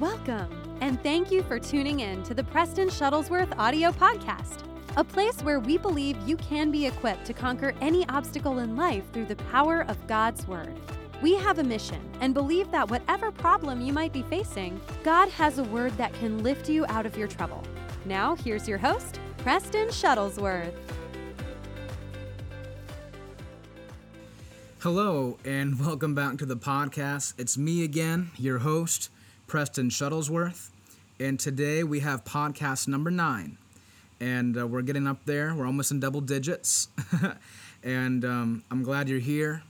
Welcome, and thank you for tuning in to the Preston Shuttlesworth audio podcast, a place where we believe you can be equipped to conquer any obstacle in life through the power of God's Word. We have a mission and believe that whatever problem you might be facing, God has a word that can lift you out of your trouble. Now, here's your host, Preston Shuttlesworth. Hello, and welcome back to the podcast. It's me again, your host, Preston Shuttlesworth. And today we have podcast number nine. And uh, we're getting up there. We're almost in double digits. and um, I'm glad you're here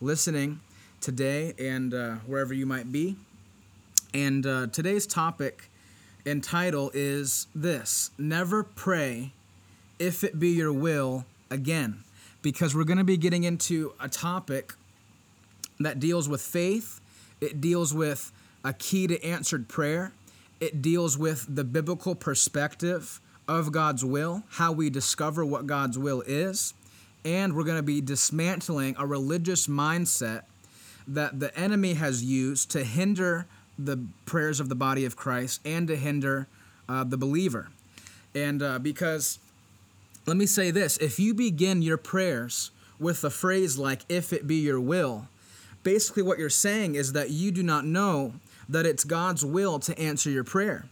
listening today and uh, wherever you might be. And uh, today's topic and title is this Never Pray If It Be Your Will Again because we're going to be getting into a topic that deals with faith, it deals with a key to answered prayer, it deals with the biblical perspective of God's will, how we discover what God's will is, and we're going to be dismantling a religious mindset that the enemy has used to hinder the prayers of the body of Christ and to hinder uh, the believer. And uh, because let me say this if you begin your prayers with a phrase like, if it be your will, basically what you're saying is that you do not know that it's God's will to answer your prayer.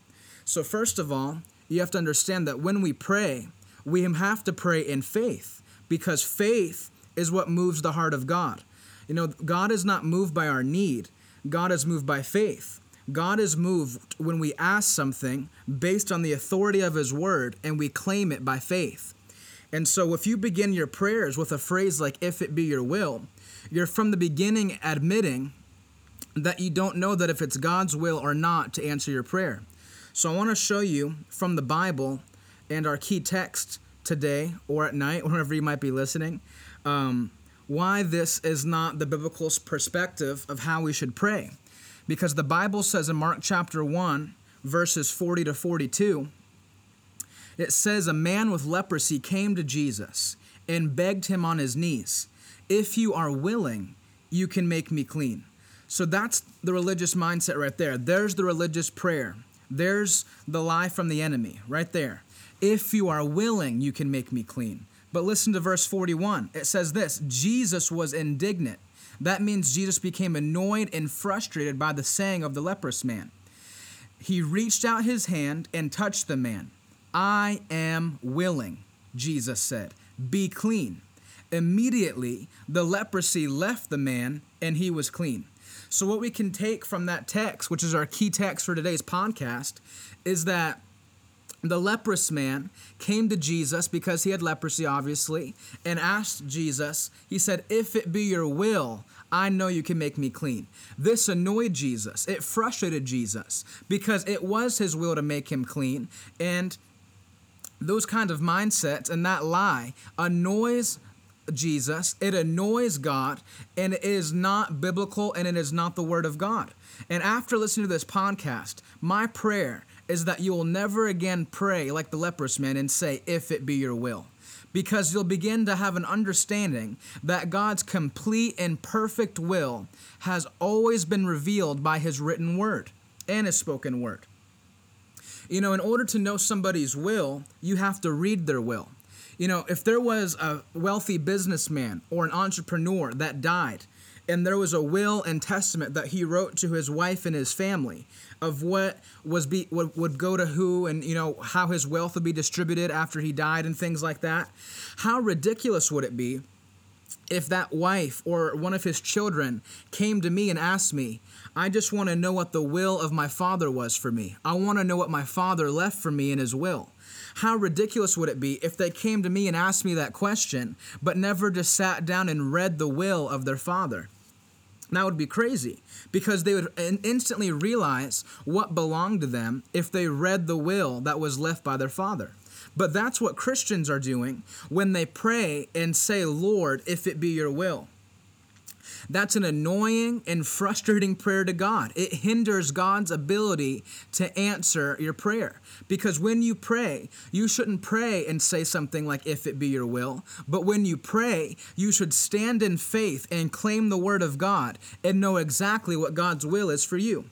So, first of all, you have to understand that when we pray, we have to pray in faith because faith is what moves the heart of God. You know, God is not moved by our need, God is moved by faith. God is moved when we ask something based on the authority of His word and we claim it by faith. And so if you begin your prayers with a phrase like, if it be your will, you're from the beginning admitting that you don't know that if it's God's will or not to answer your prayer. So I want to show you from the Bible and our key text today or at night, whenever you might be listening, um, why this is not the biblical perspective of how we should pray. Because the Bible says in Mark chapter 1, verses 40 to 42, it says, A man with leprosy came to Jesus and begged him on his knees, If you are willing, you can make me clean. So that's the religious mindset right there. There's the religious prayer. There's the lie from the enemy right there. If you are willing, you can make me clean. But listen to verse 41. It says this Jesus was indignant. That means Jesus became annoyed and frustrated by the saying of the leprous man. He reached out his hand and touched the man. I am willing, Jesus said. Be clean. Immediately, the leprosy left the man and he was clean. So, what we can take from that text, which is our key text for today's podcast, is that the leprous man came to Jesus because he had leprosy, obviously, and asked Jesus, he said, If it be your will, I know you can make me clean. This annoyed Jesus. It frustrated Jesus because it was his will to make him clean. And those kind of mindsets and that lie annoys Jesus, it annoys God, and it is not biblical and it is not the Word of God. And after listening to this podcast, my prayer is that you will never again pray like the leprous man and say, If it be your will. Because you'll begin to have an understanding that God's complete and perfect will has always been revealed by His written word and His spoken word. You know, in order to know somebody's will, you have to read their will. You know, if there was a wealthy businessman or an entrepreneur that died, and there was a will and testament that he wrote to his wife and his family of what was be what would go to who and you know how his wealth would be distributed after he died and things like that how ridiculous would it be if that wife or one of his children came to me and asked me, I just want to know what the will of my father was for me. I want to know what my father left for me in his will. How ridiculous would it be if they came to me and asked me that question, but never just sat down and read the will of their father? That would be crazy because they would instantly realize what belonged to them if they read the will that was left by their father. But that's what Christians are doing when they pray and say, Lord, if it be your will. That's an annoying and frustrating prayer to God. It hinders God's ability to answer your prayer. Because when you pray, you shouldn't pray and say something like, if it be your will. But when you pray, you should stand in faith and claim the word of God and know exactly what God's will is for you.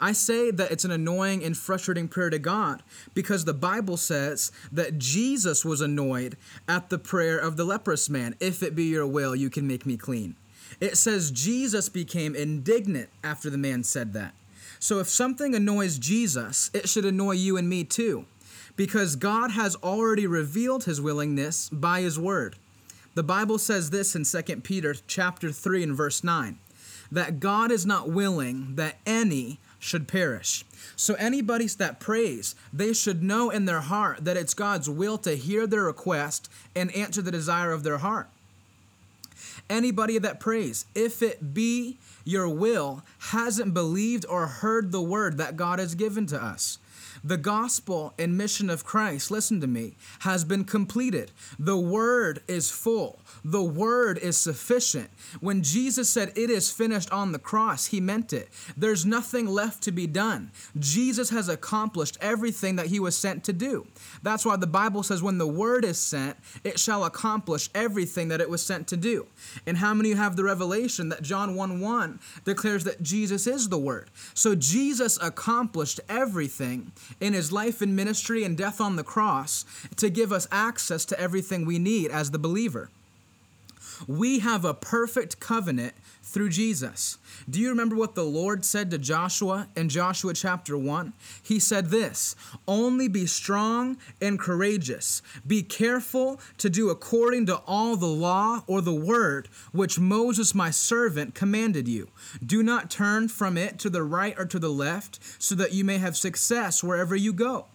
I say that it's an annoying and frustrating prayer to God because the Bible says that Jesus was annoyed at the prayer of the leprous man. If it be your will, you can make me clean. It says Jesus became indignant after the man said that. So if something annoys Jesus, it should annoy you and me too, because God has already revealed his willingness by his word. The Bible says this in 2 Peter chapter 3 and verse 9 that God is not willing that any should perish. So anybody that prays, they should know in their heart that it's God's will to hear their request and answer the desire of their heart. Anybody that prays, if it be your will, hasn't believed or heard the word that God has given to us. The gospel and mission of Christ, listen to me, has been completed. The word is full. The word is sufficient. When Jesus said it is finished on the cross, he meant it. There's nothing left to be done. Jesus has accomplished everything that he was sent to do. That's why the Bible says when the word is sent, it shall accomplish everything that it was sent to do. And how many have the revelation that John 1 1 declares that Jesus is the word? So Jesus accomplished everything in his life and ministry and death on the cross to give us access to everything we need as the believer. We have a perfect covenant through Jesus. Do you remember what the Lord said to Joshua in Joshua chapter 1? He said this Only be strong and courageous. Be careful to do according to all the law or the word which Moses my servant commanded you. Do not turn from it to the right or to the left, so that you may have success wherever you go.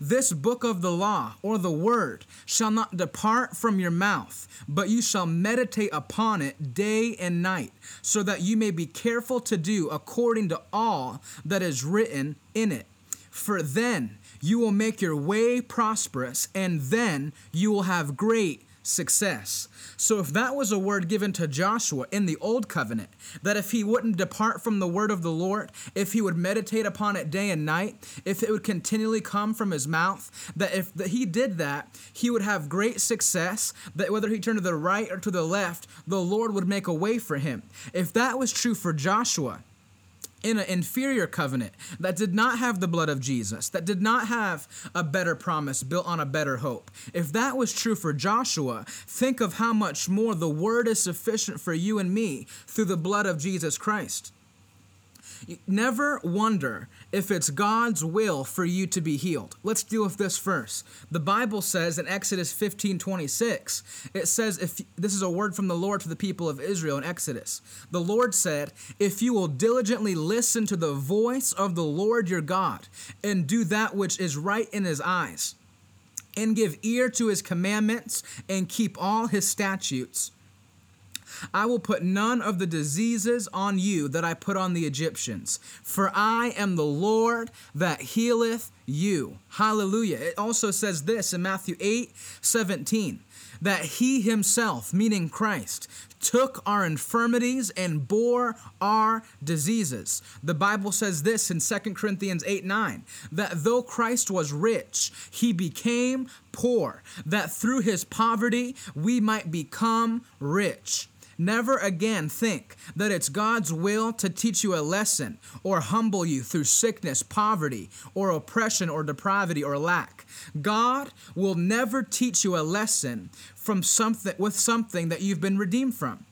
This book of the law or the word shall not depart from your mouth, but you shall meditate upon it day and night, so that you may be careful to do according to all that is written in it. For then you will make your way prosperous, and then you will have great success. So, if that was a word given to Joshua in the Old Covenant, that if he wouldn't depart from the word of the Lord, if he would meditate upon it day and night, if it would continually come from his mouth, that if he did that, he would have great success, that whether he turned to the right or to the left, the Lord would make a way for him. If that was true for Joshua, in an inferior covenant that did not have the blood of Jesus, that did not have a better promise built on a better hope. If that was true for Joshua, think of how much more the word is sufficient for you and me through the blood of Jesus Christ. Never wonder if it's God's will for you to be healed. Let's deal with this first. The Bible says in Exodus 15 26, it says, if this is a word from the Lord to the people of Israel in Exodus. The Lord said, If you will diligently listen to the voice of the Lord your God and do that which is right in his eyes, and give ear to his commandments and keep all his statutes I will put none of the diseases on you that I put on the Egyptians, for I am the Lord that healeth you. Hallelujah. It also says this in Matthew 8 17 that he himself, meaning Christ, took our infirmities and bore our diseases. The Bible says this in 2 Corinthians 8 9 that though Christ was rich, he became poor, that through his poverty we might become rich. Never again think that it's God's will to teach you a lesson or humble you through sickness, poverty, or oppression, or depravity, or lack. God will never teach you a lesson from something with something that you've been redeemed from.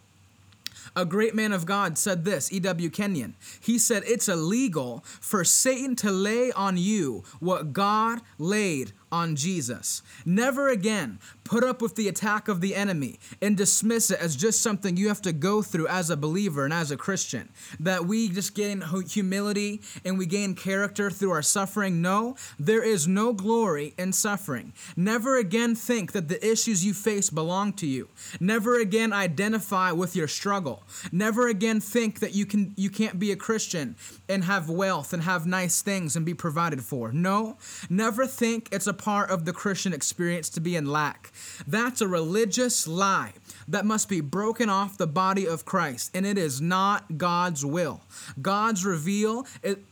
A great man of God said this, E.W. Kenyon. He said, It's illegal for Satan to lay on you what God laid on Jesus. Never again put up with the attack of the enemy and dismiss it as just something you have to go through as a believer and as a Christian. That we just gain humility and we gain character through our suffering. No, there is no glory in suffering. Never again think that the issues you face belong to you. Never again identify with your struggle. Never again think that you can you can't be a Christian and have wealth and have nice things and be provided for. No, never think it's a part of the Christian experience to be in lack. That's a religious lie that must be broken off the body of Christ, and it is not God's will. God's reveal,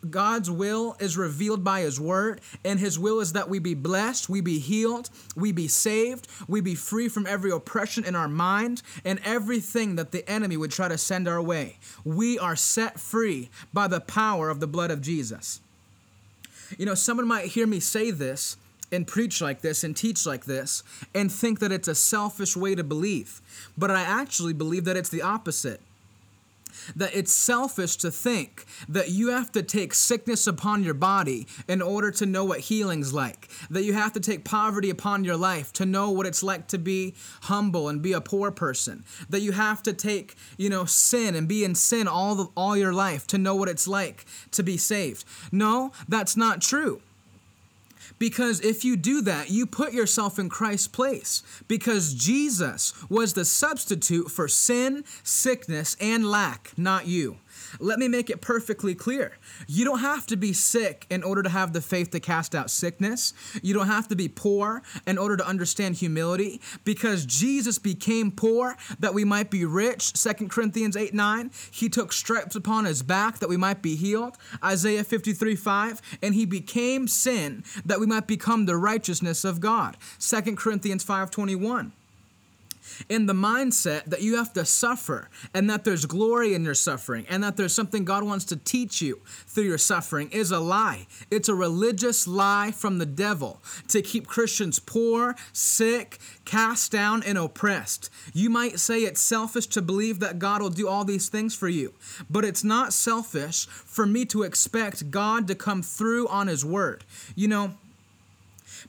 God's will is revealed by His Word, and His will is that we be blessed, we be healed, we be saved, we be free from every oppression in our mind and everything that the enemy would try to send our way. We are set free by the power of the blood of Jesus. You know, someone might hear me say this and preach like this and teach like this and think that it's a selfish way to believe. But I actually believe that it's the opposite that it's selfish to think that you have to take sickness upon your body in order to know what healing's like. That you have to take poverty upon your life to know what it's like to be humble and be a poor person. That you have to take, you know, sin and be in sin all the, all your life to know what it's like to be saved. No, that's not true. Because if you do that, you put yourself in Christ's place. Because Jesus was the substitute for sin, sickness, and lack, not you. Let me make it perfectly clear. You don't have to be sick in order to have the faith to cast out sickness. You don't have to be poor in order to understand humility because Jesus became poor that we might be rich. 2 Corinthians 8 9. He took stripes upon his back that we might be healed. Isaiah 53 5. And he became sin that we might become the righteousness of God. 2 Corinthians 5 21 in the mindset that you have to suffer and that there's glory in your suffering and that there's something God wants to teach you through your suffering is a lie. It's a religious lie from the devil to keep Christians poor, sick, cast down, and oppressed. You might say it's selfish to believe that God will do all these things for you, but it's not selfish for me to expect God to come through on His word. You know,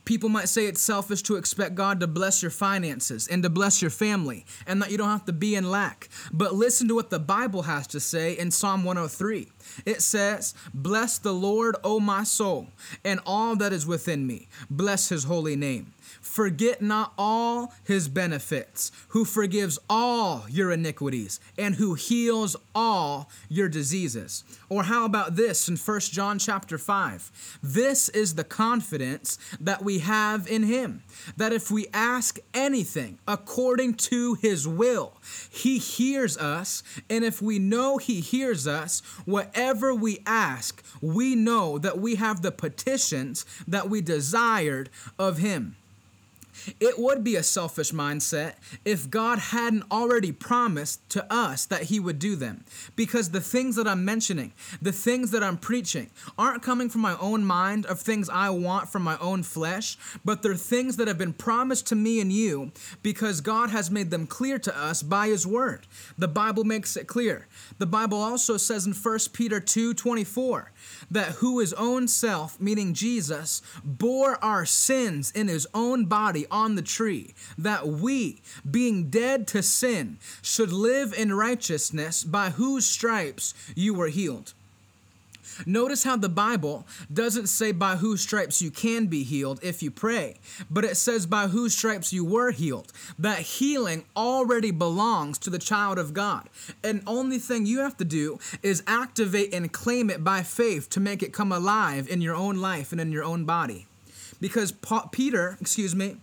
People might say it's selfish to expect God to bless your finances and to bless your family and that you don't have to be in lack. But listen to what the Bible has to say in Psalm 103. It says, Bless the Lord, O my soul, and all that is within me. Bless his holy name. Forget not all his benefits, who forgives all your iniquities and who heals all your diseases. Or how about this in 1 John chapter 5? This is the confidence that we have in him, that if we ask anything according to his will, he hears us, and if we know he hears us, whatever we ask, we know that we have the petitions that we desired of him. It would be a selfish mindset if God hadn't already promised to us that He would do them. Because the things that I'm mentioning, the things that I'm preaching, aren't coming from my own mind of things I want from my own flesh, but they're things that have been promised to me and you because God has made them clear to us by His Word. The Bible makes it clear. The Bible also says in 1 Peter 2 24, that who his own self, meaning Jesus, bore our sins in his own body on the tree, that we, being dead to sin, should live in righteousness, by whose stripes you were healed. Notice how the Bible doesn't say by whose stripes you can be healed if you pray, but it says by whose stripes you were healed. That healing already belongs to the child of God. And only thing you have to do is activate and claim it by faith to make it come alive in your own life and in your own body. Because Peter, excuse me,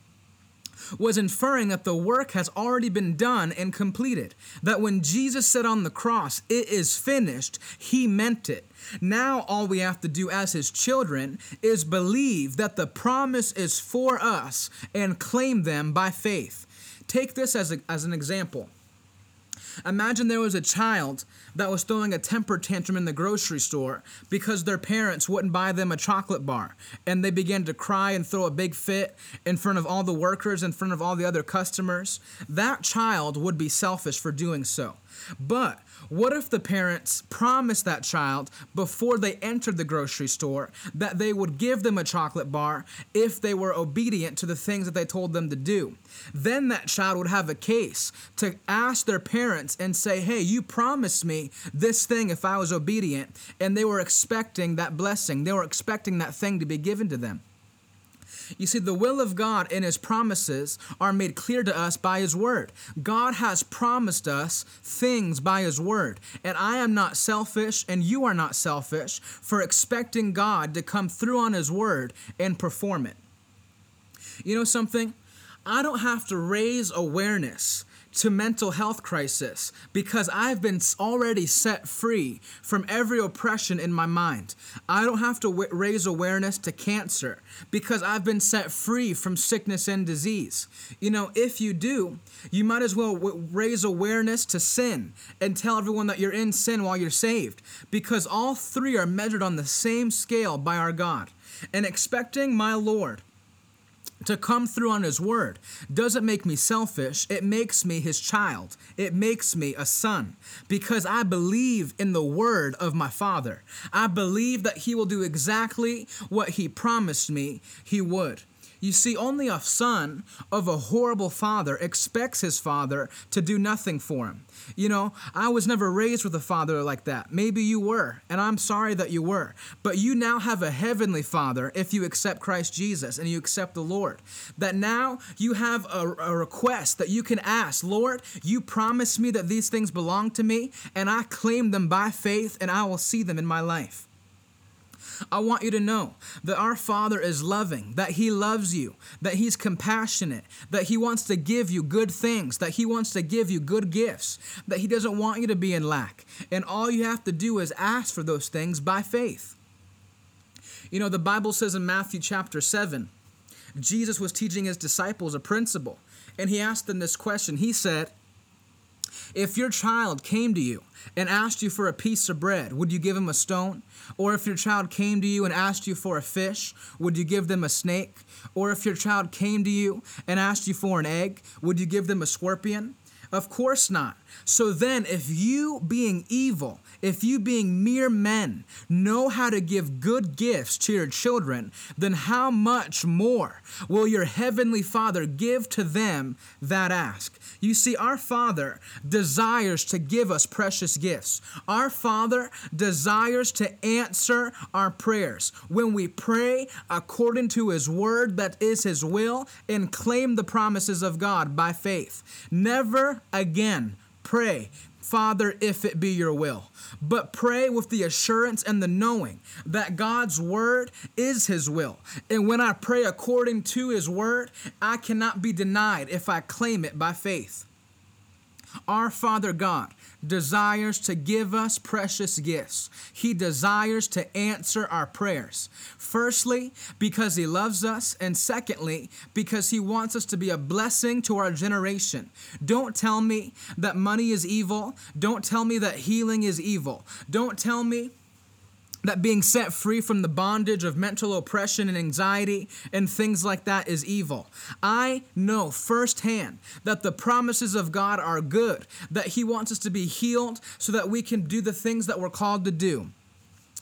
was inferring that the work has already been done and completed. That when Jesus said on the cross, It is finished, he meant it. Now, all we have to do as his children is believe that the promise is for us and claim them by faith. Take this as, a, as an example. Imagine there was a child that was throwing a temper tantrum in the grocery store because their parents wouldn't buy them a chocolate bar. And they began to cry and throw a big fit in front of all the workers, in front of all the other customers. That child would be selfish for doing so. But what if the parents promised that child before they entered the grocery store that they would give them a chocolate bar if they were obedient to the things that they told them to do? Then that child would have a case to ask their parents and say, Hey, you promised this thing if I was obedient. And they were expecting that blessing, they were expecting that thing to be given to them. You see, the will of God and His promises are made clear to us by His Word. God has promised us things by His Word. And I am not selfish, and you are not selfish for expecting God to come through on His Word and perform it. You know something? I don't have to raise awareness to mental health crisis because I've been already set free from every oppression in my mind. I don't have to w- raise awareness to cancer because I've been set free from sickness and disease. You know, if you do, you might as well w- raise awareness to sin and tell everyone that you're in sin while you're saved because all three are measured on the same scale by our God. And expecting my Lord to come through on his word doesn't make me selfish. It makes me his child. It makes me a son because I believe in the word of my father. I believe that he will do exactly what he promised me he would. You see, only a son of a horrible father expects his father to do nothing for him. You know, I was never raised with a father like that. Maybe you were, and I'm sorry that you were. But you now have a heavenly father if you accept Christ Jesus and you accept the Lord. That now you have a, a request that you can ask Lord, you promised me that these things belong to me, and I claim them by faith, and I will see them in my life. I want you to know that our Father is loving, that He loves you, that He's compassionate, that He wants to give you good things, that He wants to give you good gifts, that He doesn't want you to be in lack. And all you have to do is ask for those things by faith. You know, the Bible says in Matthew chapter 7, Jesus was teaching His disciples a principle, and He asked them this question. He said, if your child came to you and asked you for a piece of bread, would you give him a stone? Or if your child came to you and asked you for a fish, would you give them a snake? Or if your child came to you and asked you for an egg, would you give them a scorpion? Of course not. So then, if you, being evil, if you, being mere men, know how to give good gifts to your children, then how much more will your heavenly Father give to them that ask? You see, our Father desires to give us precious gifts. Our Father desires to answer our prayers. When we pray according to His word, that is His will, and claim the promises of God by faith. Never again pray, Father, if it be your will. But pray with the assurance and the knowing that God's word is his will. And when I pray according to his word, I cannot be denied if I claim it by faith. Our Father God desires to give us precious gifts. He desires to answer our prayers. Firstly, because He loves us, and secondly, because He wants us to be a blessing to our generation. Don't tell me that money is evil. Don't tell me that healing is evil. Don't tell me that being set free from the bondage of mental oppression and anxiety and things like that is evil. I know firsthand that the promises of God are good, that He wants us to be healed so that we can do the things that we're called to do.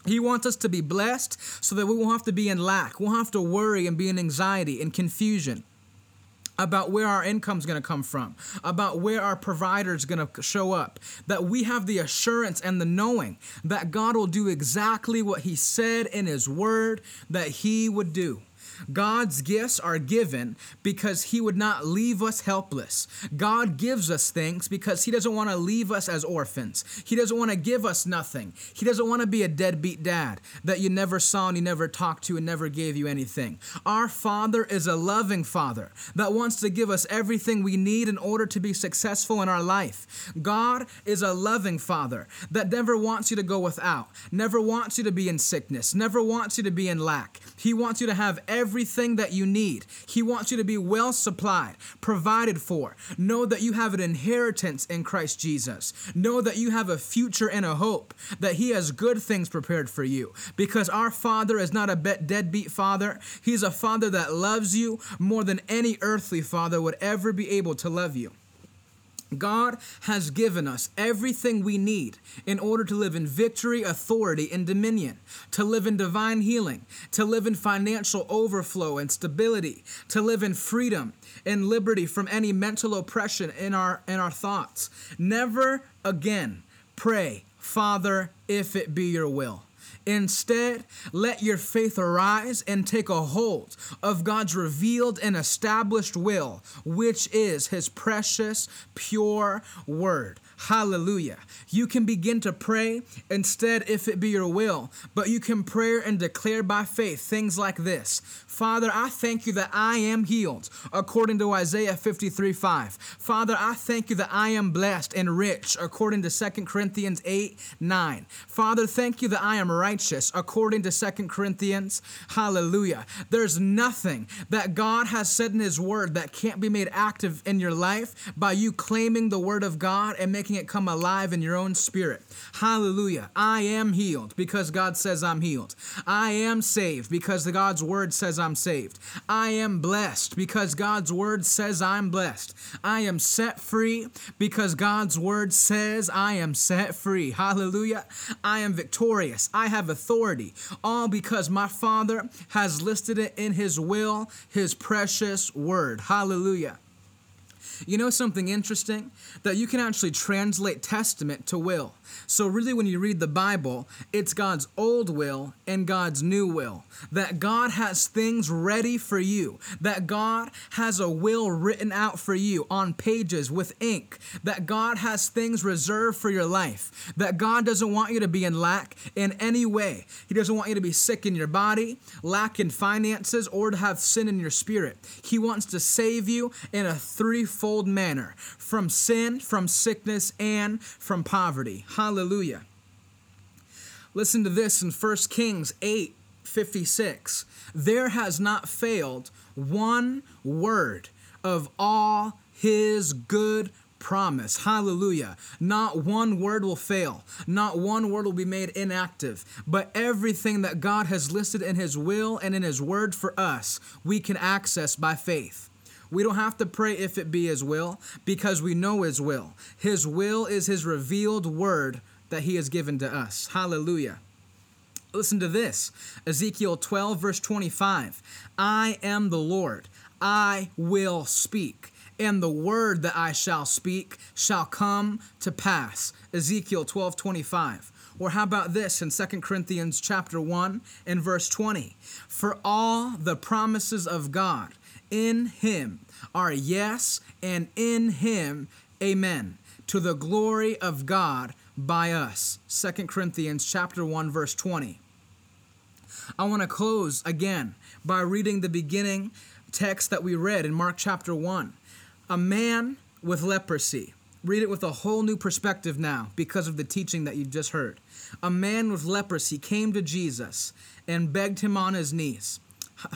He wants us to be blessed so that we won't have to be in lack, won't have to worry and be in anxiety and confusion about where our income's going to come from, about where our provider's going to show up, that we have the assurance and the knowing that God will do exactly what He said in His Word that He would do. God's gifts are given because He would not leave us helpless. God gives us things because He doesn't want to leave us as orphans. He doesn't want to give us nothing. He doesn't want to be a deadbeat dad that you never saw and He never talked to and never gave you anything. Our Father is a loving Father that wants to give us everything we need in order to be successful in our life. God is a loving Father that never wants you to go without, never wants you to be in sickness, never wants you to be in lack. He wants you to have every everything that you need. He wants you to be well supplied, provided for. Know that you have an inheritance in Christ Jesus. Know that you have a future and a hope, that He has good things prepared for you. Because our Father is not a deadbeat Father, He's a Father that loves you more than any earthly Father would ever be able to love you. God has given us everything we need in order to live in victory, authority, and dominion, to live in divine healing, to live in financial overflow and stability, to live in freedom and liberty from any mental oppression in our in our thoughts. Never again pray, Father, if it be your will. Instead, let your faith arise and take a hold of God's revealed and established will, which is His precious, pure word. Hallelujah. You can begin to pray instead, if it be your will, but you can pray and declare by faith things like this Father, I thank you that I am healed, according to Isaiah 53 5. Father, I thank you that I am blessed and rich, according to 2 Corinthians 8 9. Father, thank you that I am righteous, according to 2 Corinthians. Hallelujah. There's nothing that God has said in His Word that can't be made active in your life by you claiming the Word of God and making it come alive in your own spirit. Hallelujah. I am healed because God says I'm healed. I am saved because the God's Word says I'm saved. I am blessed because God's word says I'm blessed. I am set free because God's word says I am set free. Hallelujah. I am victorious. I have authority. All because my Father has listed it in His will, His precious word. Hallelujah. You know something interesting? That you can actually translate testament to will. So, really, when you read the Bible, it's God's old will and God's new will. That God has things ready for you. That God has a will written out for you on pages with ink. That God has things reserved for your life. That God doesn't want you to be in lack in any way. He doesn't want you to be sick in your body, lack in finances, or to have sin in your spirit. He wants to save you in a threefold manner from sin, from sickness, and from poverty. Hallelujah. Listen to this in 1 Kings 8 56. There has not failed one word of all his good promise. Hallelujah. Not one word will fail. Not one word will be made inactive. But everything that God has listed in His will and in His word for us, we can access by faith. We don't have to pray if it be His will because we know His will. His will is His revealed word that He has given to us. Hallelujah. Listen to this Ezekiel 12, verse 25. I am the Lord, I will speak, and the word that I shall speak shall come to pass. Ezekiel 12, 25. Or how about this in 2 Corinthians chapter 1 and verse 20? For all the promises of God in him are yes, and in him amen, to the glory of God by us. 2 Corinthians chapter 1 verse 20. I want to close again by reading the beginning text that we read in Mark chapter 1. A man with leprosy. Read it with a whole new perspective now because of the teaching that you just heard. A man with leprosy came to Jesus and begged him on his knees.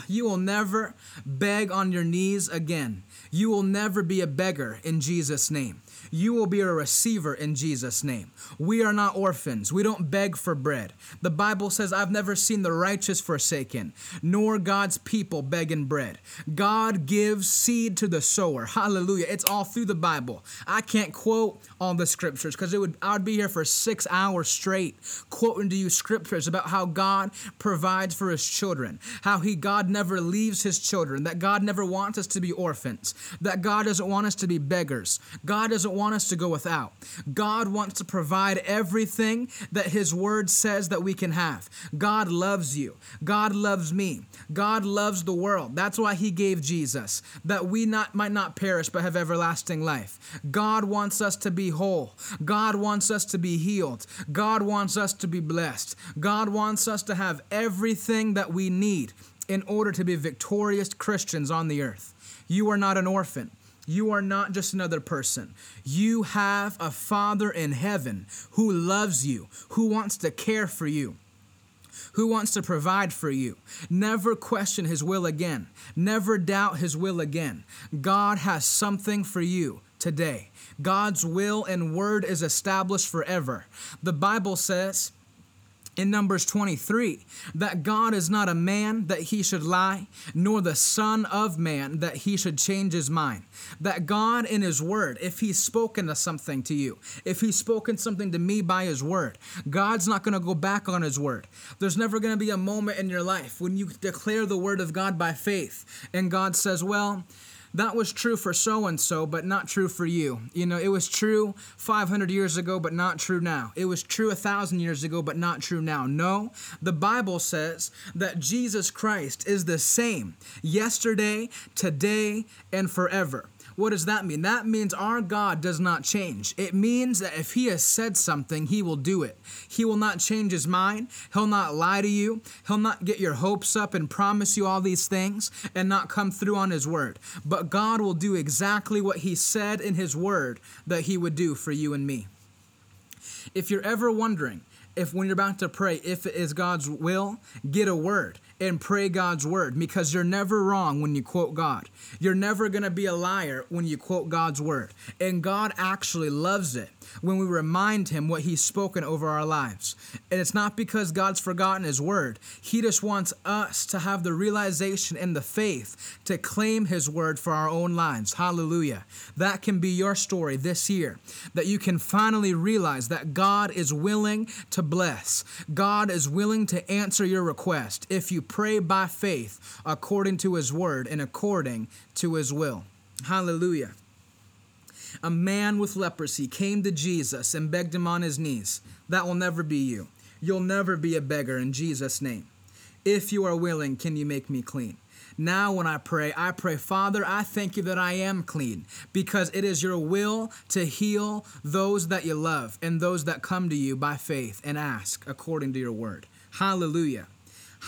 You will never beg on your knees again. You will never be a beggar in Jesus' name. You will be a receiver in Jesus' name. We are not orphans. We don't beg for bread. The Bible says, I've never seen the righteous forsaken, nor God's people begging bread. God gives seed to the sower. Hallelujah. It's all through the Bible. I can't quote all the scriptures because it would I would be here for six hours straight quoting to you scriptures about how God provides for his children, how he God never leaves his children, that God never wants us to be orphans, that God doesn't want us to be beggars. God doesn't want us to go without. God wants to provide everything that His Word says that we can have. God loves you. God loves me. God loves the world. That's why He gave Jesus, that we not, might not perish but have everlasting life. God wants us to be whole. God wants us to be healed. God wants us to be blessed. God wants us to have everything that we need in order to be victorious Christians on the earth. You are not an orphan. You are not just another person. You have a Father in heaven who loves you, who wants to care for you, who wants to provide for you. Never question His will again. Never doubt His will again. God has something for you today. God's will and word is established forever. The Bible says, in Numbers 23 that God is not a man that he should lie, nor the Son of Man that he should change his mind. That God, in his word, if he's spoken to something to you, if he's spoken something to me by his word, God's not going to go back on his word. There's never going to be a moment in your life when you declare the word of God by faith and God says, Well, that was true for so and so, but not true for you. You know, it was true 500 years ago, but not true now. It was true a thousand years ago, but not true now. No, the Bible says that Jesus Christ is the same yesterday, today, and forever. What does that mean? That means our God does not change. It means that if He has said something, He will do it. He will not change His mind. He'll not lie to you. He'll not get your hopes up and promise you all these things and not come through on His word. But God will do exactly what He said in His word that He would do for you and me. If you're ever wondering, if when you're about to pray, if it is God's will, get a word and pray God's word because you're never wrong when you quote God. You're never going to be a liar when you quote God's word. And God actually loves it when we remind him what he's spoken over our lives. And it's not because God's forgotten his word. He just wants us to have the realization and the faith to claim his word for our own lives. Hallelujah. That can be your story this year that you can finally realize that God is willing to bless. God is willing to answer your request if you pray by faith according to his word and according to his will. Hallelujah. A man with leprosy came to Jesus and begged him on his knees. That will never be you. You'll never be a beggar in Jesus' name. If you are willing, can you make me clean? Now, when I pray, I pray, Father, I thank you that I am clean because it is your will to heal those that you love and those that come to you by faith and ask according to your word. Hallelujah.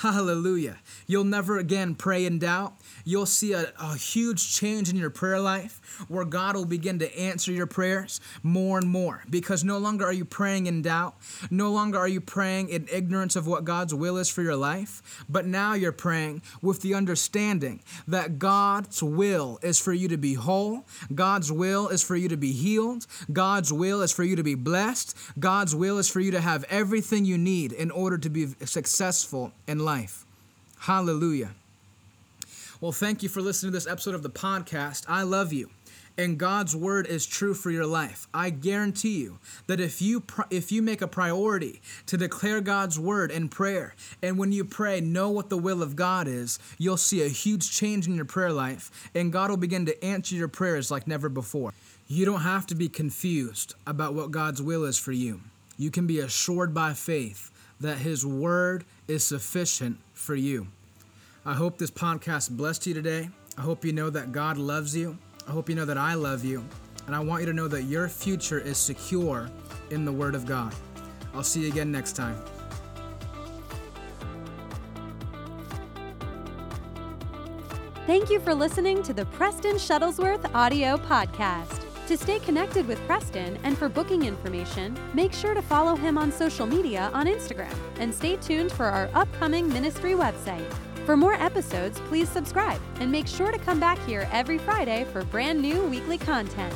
Hallelujah. You'll never again pray in doubt. You'll see a, a, huge change in your prayer life where God will begin to answer your prayers more and more because no longer are you praying in doubt. No longer are you praying in ignorance of what God's will is for your life, but now you're praying with the understanding that God's will is for you to be whole. God's will is for you to be healed. God's will is for you to be blessed. God's will is for you to have everything you need in order to be successful in life. Hallelujah. Well, thank you for listening to this episode of the podcast. I love you. And God's word is true for your life. I guarantee you that if you if you make a priority to declare God's word in prayer, and when you pray, know what the will of God is, you'll see a huge change in your prayer life, and God will begin to answer your prayers like never before. You don't have to be confused about what God's will is for you. You can be assured by faith that His word is sufficient for you. I hope this podcast blessed you today. I hope you know that God loves you. I hope you know that I love you. And I want you to know that your future is secure in the Word of God. I'll see you again next time. Thank you for listening to the Preston Shuttlesworth audio podcast. To stay connected with Preston and for booking information, make sure to follow him on social media on Instagram and stay tuned for our upcoming ministry website. For more episodes, please subscribe and make sure to come back here every Friday for brand new weekly content.